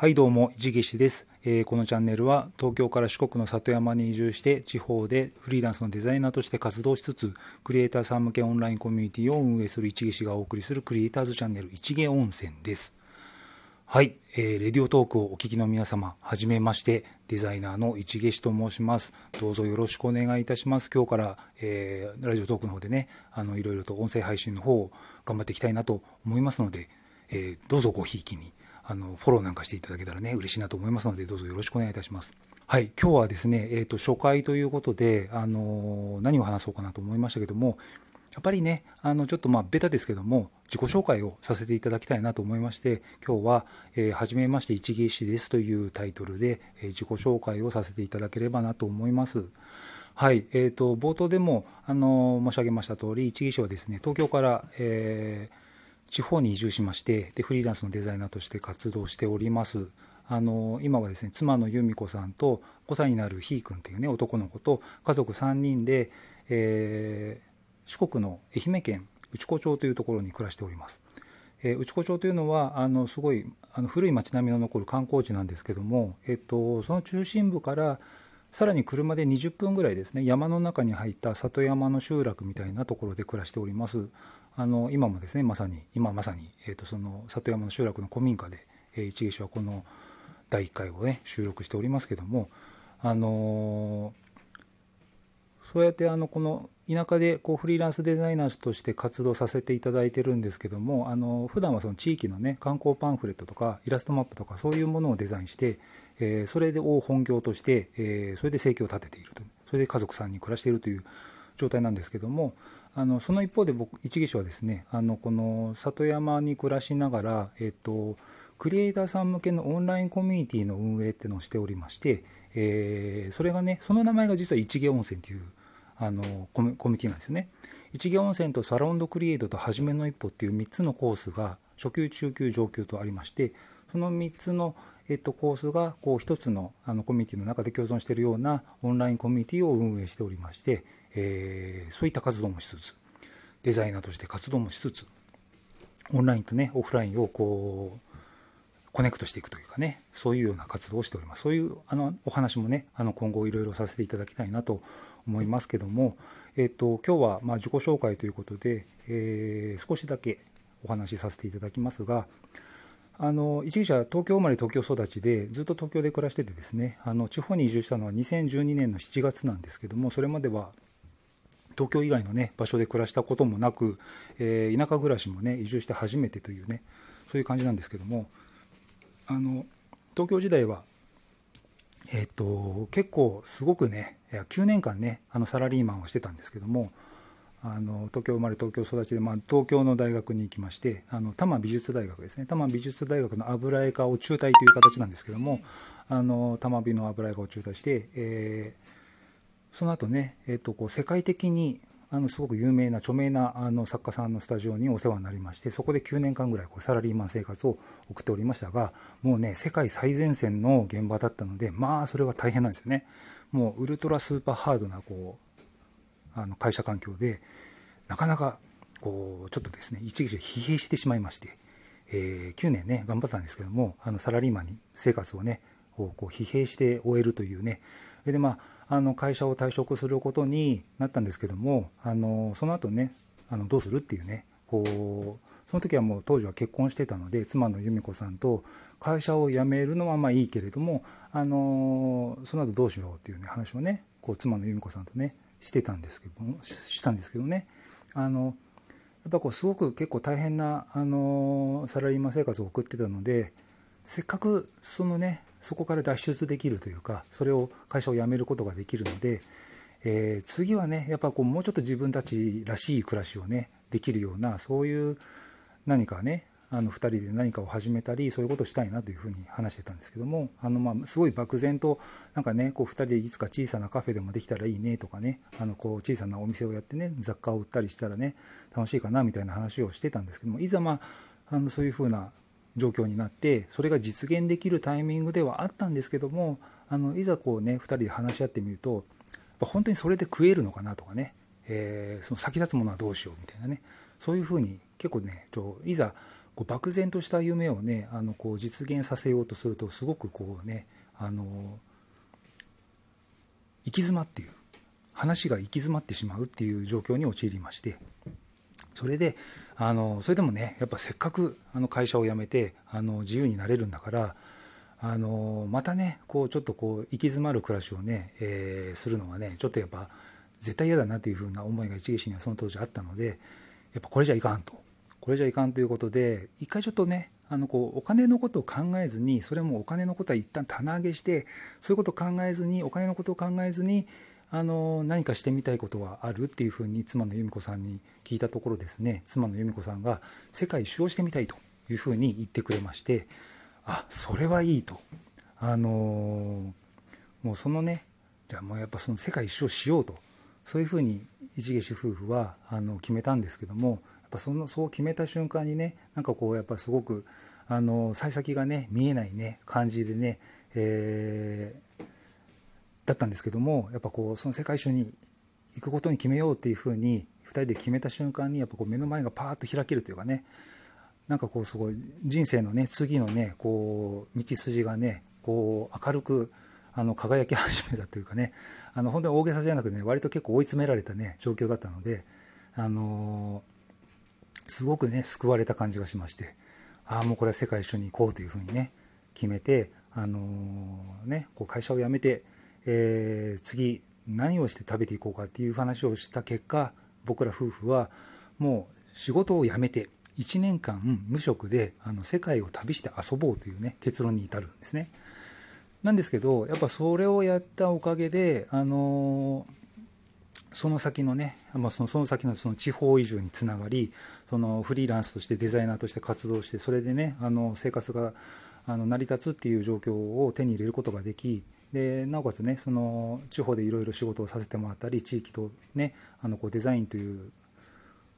はいどうも、市岸です、えー、このチャンネルは東京から四国の里山に移住して地方でフリーランスのデザイナーとして活動しつつクリエイターさん向けオンラインコミュニティを運営する市岸がお送りするクリエイターズチャンネル市毛温泉です。はい、えー、レディオトークをお聞きの皆様、はじめまして、デザイナーの市毛氏と申します。どうぞよろしくお願いいたします。今日から、えー、ラジオトークの方でね、あのいろいろと音声配信の方を頑張っていきたいなと思いますので、えー、どうぞごひいきに。あの、フォローなんかしていただけたらね、嬉しいなと思いますので、どうぞよろしくお願いいたします。はい、今日はですね、えっ、ー、と、初回ということで、あの、何を話そうかなと思いましたけども、やっぱりね、あの、ちょっとまあ、ベタですけども、自己紹介をさせていただきたいなと思いまして、今日は、えー、はじめまして一芸師ですというタイトルで、えー、自己紹介をさせていただければなと思います。はい、えーと、冒頭でも、あの申し上げました通り、一芸師はですね、東京から、えー地方に移住しましてでフリーランスのデザイナーとして活動しております。あの今はですね妻の由美子さんと5歳になるひーくんっていうね男の子と家族3人で、えー、四国の愛媛県内子町というところに暮らしております、えー、内子町というのはあのすごいあの古い町並みの残る観光地なんですけども、えっと、その中心部からさらに車で20分ぐらいですね山の中に入った里山の集落みたいなところで暮らしております。あの今もですねまさに今まさに、えーと、その里山の集落の古民家で、えー、一芸師はこの第1回をね収録しておりますけどもあのー、そうやってあのこの田舎でこうフリーランスデザイナーとして活動させていただいてるんですけどもあの普段はその地域のね観光パンフレットとかイラストマップとかそういうものをデザインして、えー、それを本業として、えー、それで生計を立てていると。それで家族3人暮らしているという状態なんですけどもあのその一方で僕一義手はですねあのこの里山に暮らしながら、えっと、クリエイターさん向けのオンラインコミュニティの運営っていうのをしておりまして、えー、それがねその名前が実は一芸温泉っていうあのコミュニティなんですね。一芸温泉とサロンドクリエイトと初めの一歩っていう3つのコースが初級中級上級とありましてその3つの、えっと、コースがこう1つのあのコミュニティの中で共存しているようなオンラインコミュニティを運営しておりましてえー、そういった活動もしつつデザイナーとして活動もしつつオンラインとねオフラインをこうコネクトしていくというかねそういうような活動をしております。そういうあのお話もねあの今後いろいろさせていただきたいなと思いますけども、えーと、今日はま自己紹介ということで、えー、少しだけお話しさせていただきますがあの一時は東京生まれ東京育ちでずっと東京で暮らしててですねあの地方に移住したのは2012年の7月なんですけどもそれまでは東京以外のね場所で暮らしたこともなく、えー、田舎暮らしもね移住して初めてというねそういう感じなんですけどもあの東京時代はえっ、ー、と結構すごくね9年間ねあのサラリーマンをしてたんですけどもあの東京生まれ東京育ちで、まあ、東京の大学に行きましてあの多摩美術大学ですね。多摩美術大学の油絵科を中退という形なんですけどもあの多摩美の油絵科を中退して、えーその後ね、えー、とこう世界的にあのすごく有名な著名なあの作家さんのスタジオにお世話になりましてそこで9年間ぐらいこうサラリーマン生活を送っておりましたがもうね世界最前線の現場だったのでまあそれは大変なんですよね。もうウルトラスーパーハードなこうあの会社環境でなかなかこうちょっとですね一時疲弊してしまいまして、えー、9年ね頑張ったんですけどもあのサラリーマンに生活をねこう疲弊して終えるというね。でまああの会社を退職することになったんですけどもあのその後ねあのどうするっていうねこうその時はもう当時は結婚してたので妻の由美子さんと会社を辞めるのはまあいいけれどもあのその後どうしようっていうね話をねこう妻の由美子さんとねしてたんですけどもしたんですけどね。あのやっぱこうすごく結構大変なあのサラリーマン生活を送ってたのでせっかくそのねそこから脱出できるというかそれを会社を辞めることができるので、えー、次はねやっぱこうもうちょっと自分たちらしい暮らしをねできるようなそういう何かねあの2人で何かを始めたりそういうことをしたいなというふうに話してたんですけどもあのまあすごい漠然となんかねこう2人でいつか小さなカフェでもできたらいいねとかねあのこう小さなお店をやってね雑貨を売ったりしたらね楽しいかなみたいな話をしてたんですけどもいざまああのそういうふうな状況になってそれが実現できるタイミングではあったんですけどもあのいざこうね2人で話し合ってみると本当にそれで食えるのかなとかね、えー、その先立つものはどうしようみたいなねそういうふうに結構ねちょいざこう漠然とした夢をねあのこう実現させようとするとすごくこうねあの行き詰まっていう話が行き詰まってしまうっていう状況に陥りましてそれであのそれでもねやっぱせっかくあの会社を辞めてあの自由になれるんだからあのまたねこうちょっとこう行き詰まる暮らしをね、えー、するのはねちょっとやっぱ絶対嫌だなというふうな思いが一芸師にはその当時あったのでやっぱこれじゃいかんと。これじゃいかんということで一回ちょっとねあのこうお金のことを考えずにそれもお金のことは一旦棚上げしてそういうことを考えずにお金のことを考えずにあの何かしてみたいことはある？っていうふうに妻の由美子さんに聞いたところですね。妻の由美子さんが世界一周をしてみたいというふうに言ってくれましてあそれはいいと。あのもうそのねじゃあもうやっぱその世界一周をしようと。そういうふうに市毛氏夫婦はあの決めたんですけどもやっぱそのそう決めた瞬間にねなんかこうやっぱすごくあの幸先がね見えないね感じでね、えー、だったんですけどもやっぱこうその世界一周に行くことに決めようっていうふうに2人で決めた瞬間にやっぱこう目の前がパーッと開けるというかねなんかこうすごい人生のね次のねこう道筋がねこう明るくあの輝き始めたというかねあの本当に大げさじゃなくね割と結構追い詰められたね状況だったのであのすごくね救われた感じがしましてああもうこれは世界一緒に行こうというふうにね決めてあのねこう会社を辞めて、えー、次何をして食べていこうかっていう話をした結果僕ら夫婦はもう仕事を辞めて1年間無職であの世界を旅して遊ぼうというね結論に至るんですね。なんですけどやっぱそれをやったおかげであのその先のね、まあ、そのその先のその地方移住につながりそのフリーランスとしてデザイナーとして活動してそれでねあの生活があの成り立つっていう状況を手に入れることができでなおかつねその地方でいろいろ仕事をさせてもらったり地域とねあのこうデザインという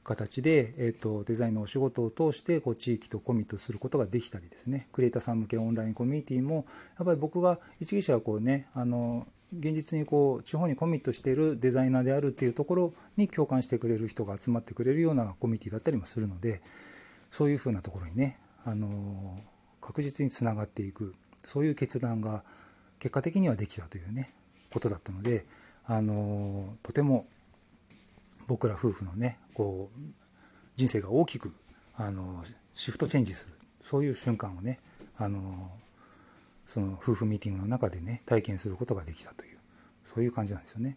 形で、えーと、デザインのお仕事を通してこう地域とコミットすることができたりですね。クリエイターさん向けオンラインコミュニティもやっぱり僕が一技者はこうねあの現実にこう地方にコミットしているデザイナーであるっていうところに共感してくれる人が集まってくれるようなコミュニティだったりもするのでそういうふうなところにねあの確実につながっていく。そういう決断が結果的にはできたというねことだったのであのとても僕ら夫婦のねこう人生が大きくあのシフトチェンジするそういう瞬間をねあのその夫婦ミーティングの中でね体験することができたというそういう感じなんですよね。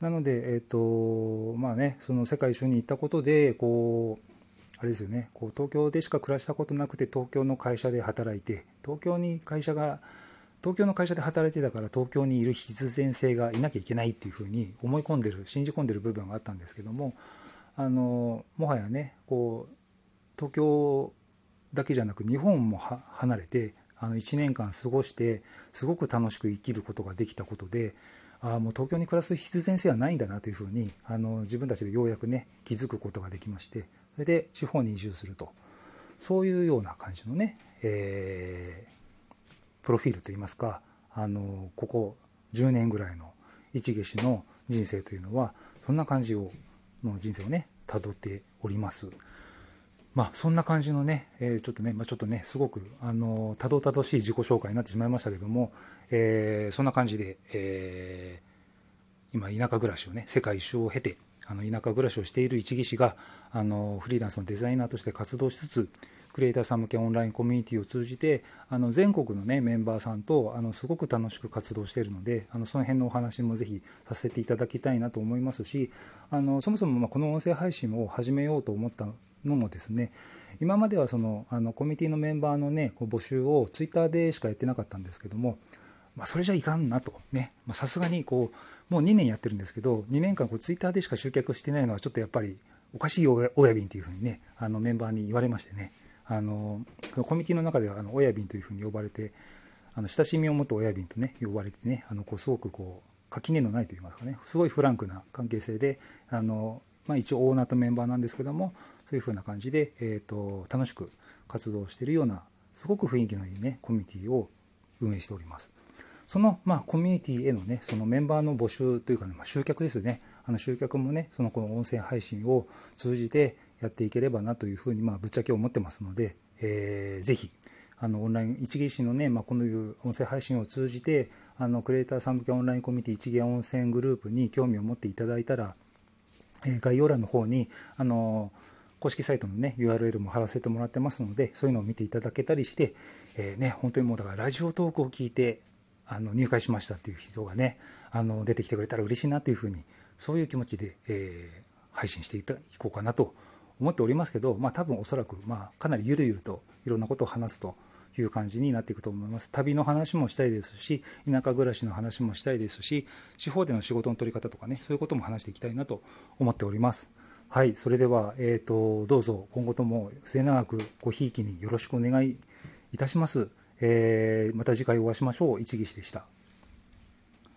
なのでえっ、ー、とまあねその世界一緒に行ったことでこうあれですよねこう東京でしか暮らしたことなくて東京の会社で働いて東京に会社が東京の会社で働いてたから東京にいる必然性がいなきゃいけないっていうふうに思い込んでる信じ込んでる部分があったんですけどもあのもはやねこう東京だけじゃなく日本も離れてあの1年間過ごしてすごく楽しく生きることができたことであもう東京に暮らす必然性はないんだなというふうにあの自分たちでようやくね気づくことができましてそれで地方に移住すると。そういうような感じのね、えプロフィールといいますかあのここ10年ぐらいの一夏氏の人生というのはそんな感じをの人生をねたどっております。まあそんな感じのね、えー、ちょっとね、まあ、ちょっとねすごくあのたどたどしい自己紹介になってしまいましたけども、えー、そんな感じで、えー、今田舎暮らしをね世界一周を経てあの田舎暮らしをしている一木氏があのフリーランスのデザイナーとして活動しつつクリエイターさん向けオンラインコミュニティを通じてあの全国の、ね、メンバーさんとあのすごく楽しく活動しているのであのその辺のお話もぜひさせていただきたいなと思いますしあのそもそもまこの音声配信を始めようと思ったのもですね今まではそのあのコミュニティのメンバーのねこう募集をツイッターでしかやってなかったんですけども、まあ、それじゃいかんなとねさすがにこうもう2年やってるんですけど2年間こうツイッターでしか集客してないのはちょっとやっぱりおかしい親便というふうにねあのメンバーに言われましてね。あのコミュニティの中ではあの親瓶というふうに呼ばれてあの親しみを持った親瓶とね呼ばれてねあのこうすごくこう垣根のないといいますかねすごいフランクな関係性であの、まあ、一応オーナーとメンバーなんですけどもそういうふうな感じで、えーと、楽しく活動しているようなすごく雰囲気のいいねコミュニティを運営しております。その、まあ、コミュニティへのねそのメンバーの募集というかね、まあ、集客ですよね。あの集客もねそのこの音声配信を通じてやっていければなというふうにまあぶっちゃけ思ってますので、えー、ぜひあのオンライン一芸市のね、まあ、このいう音声配信を通じてあのクリエイターさん向けオンラインコミュニティ一芸温泉グループに興味を持っていただいたら、えー、概要欄の方にあの公式サイトのね URL も貼らせてもらってますのでそういうのを見ていただけたりして、えー、ね本当にもうだからラジオトークを聞いてあの入会しましたっていう人がねあの出てきてくれたら嬉しいなというふうにそういう気持ちで、えー、配信していたいこうかなと思っておりますけど、まあ、多分おそらく、まあ、かなりゆるゆるといろんなことを話すという感じになっていくと思います。旅の話もしたいですし、田舎暮らしの話もしたいですし、地方での仕事の取り方とかね、そういうことも話していきたいなと思っております。はい、それでは、えっ、ー、と、どうぞ今後とも末永くごひいきによろしくお願いいたします。えー、また次回お会いしましょう。一義でした。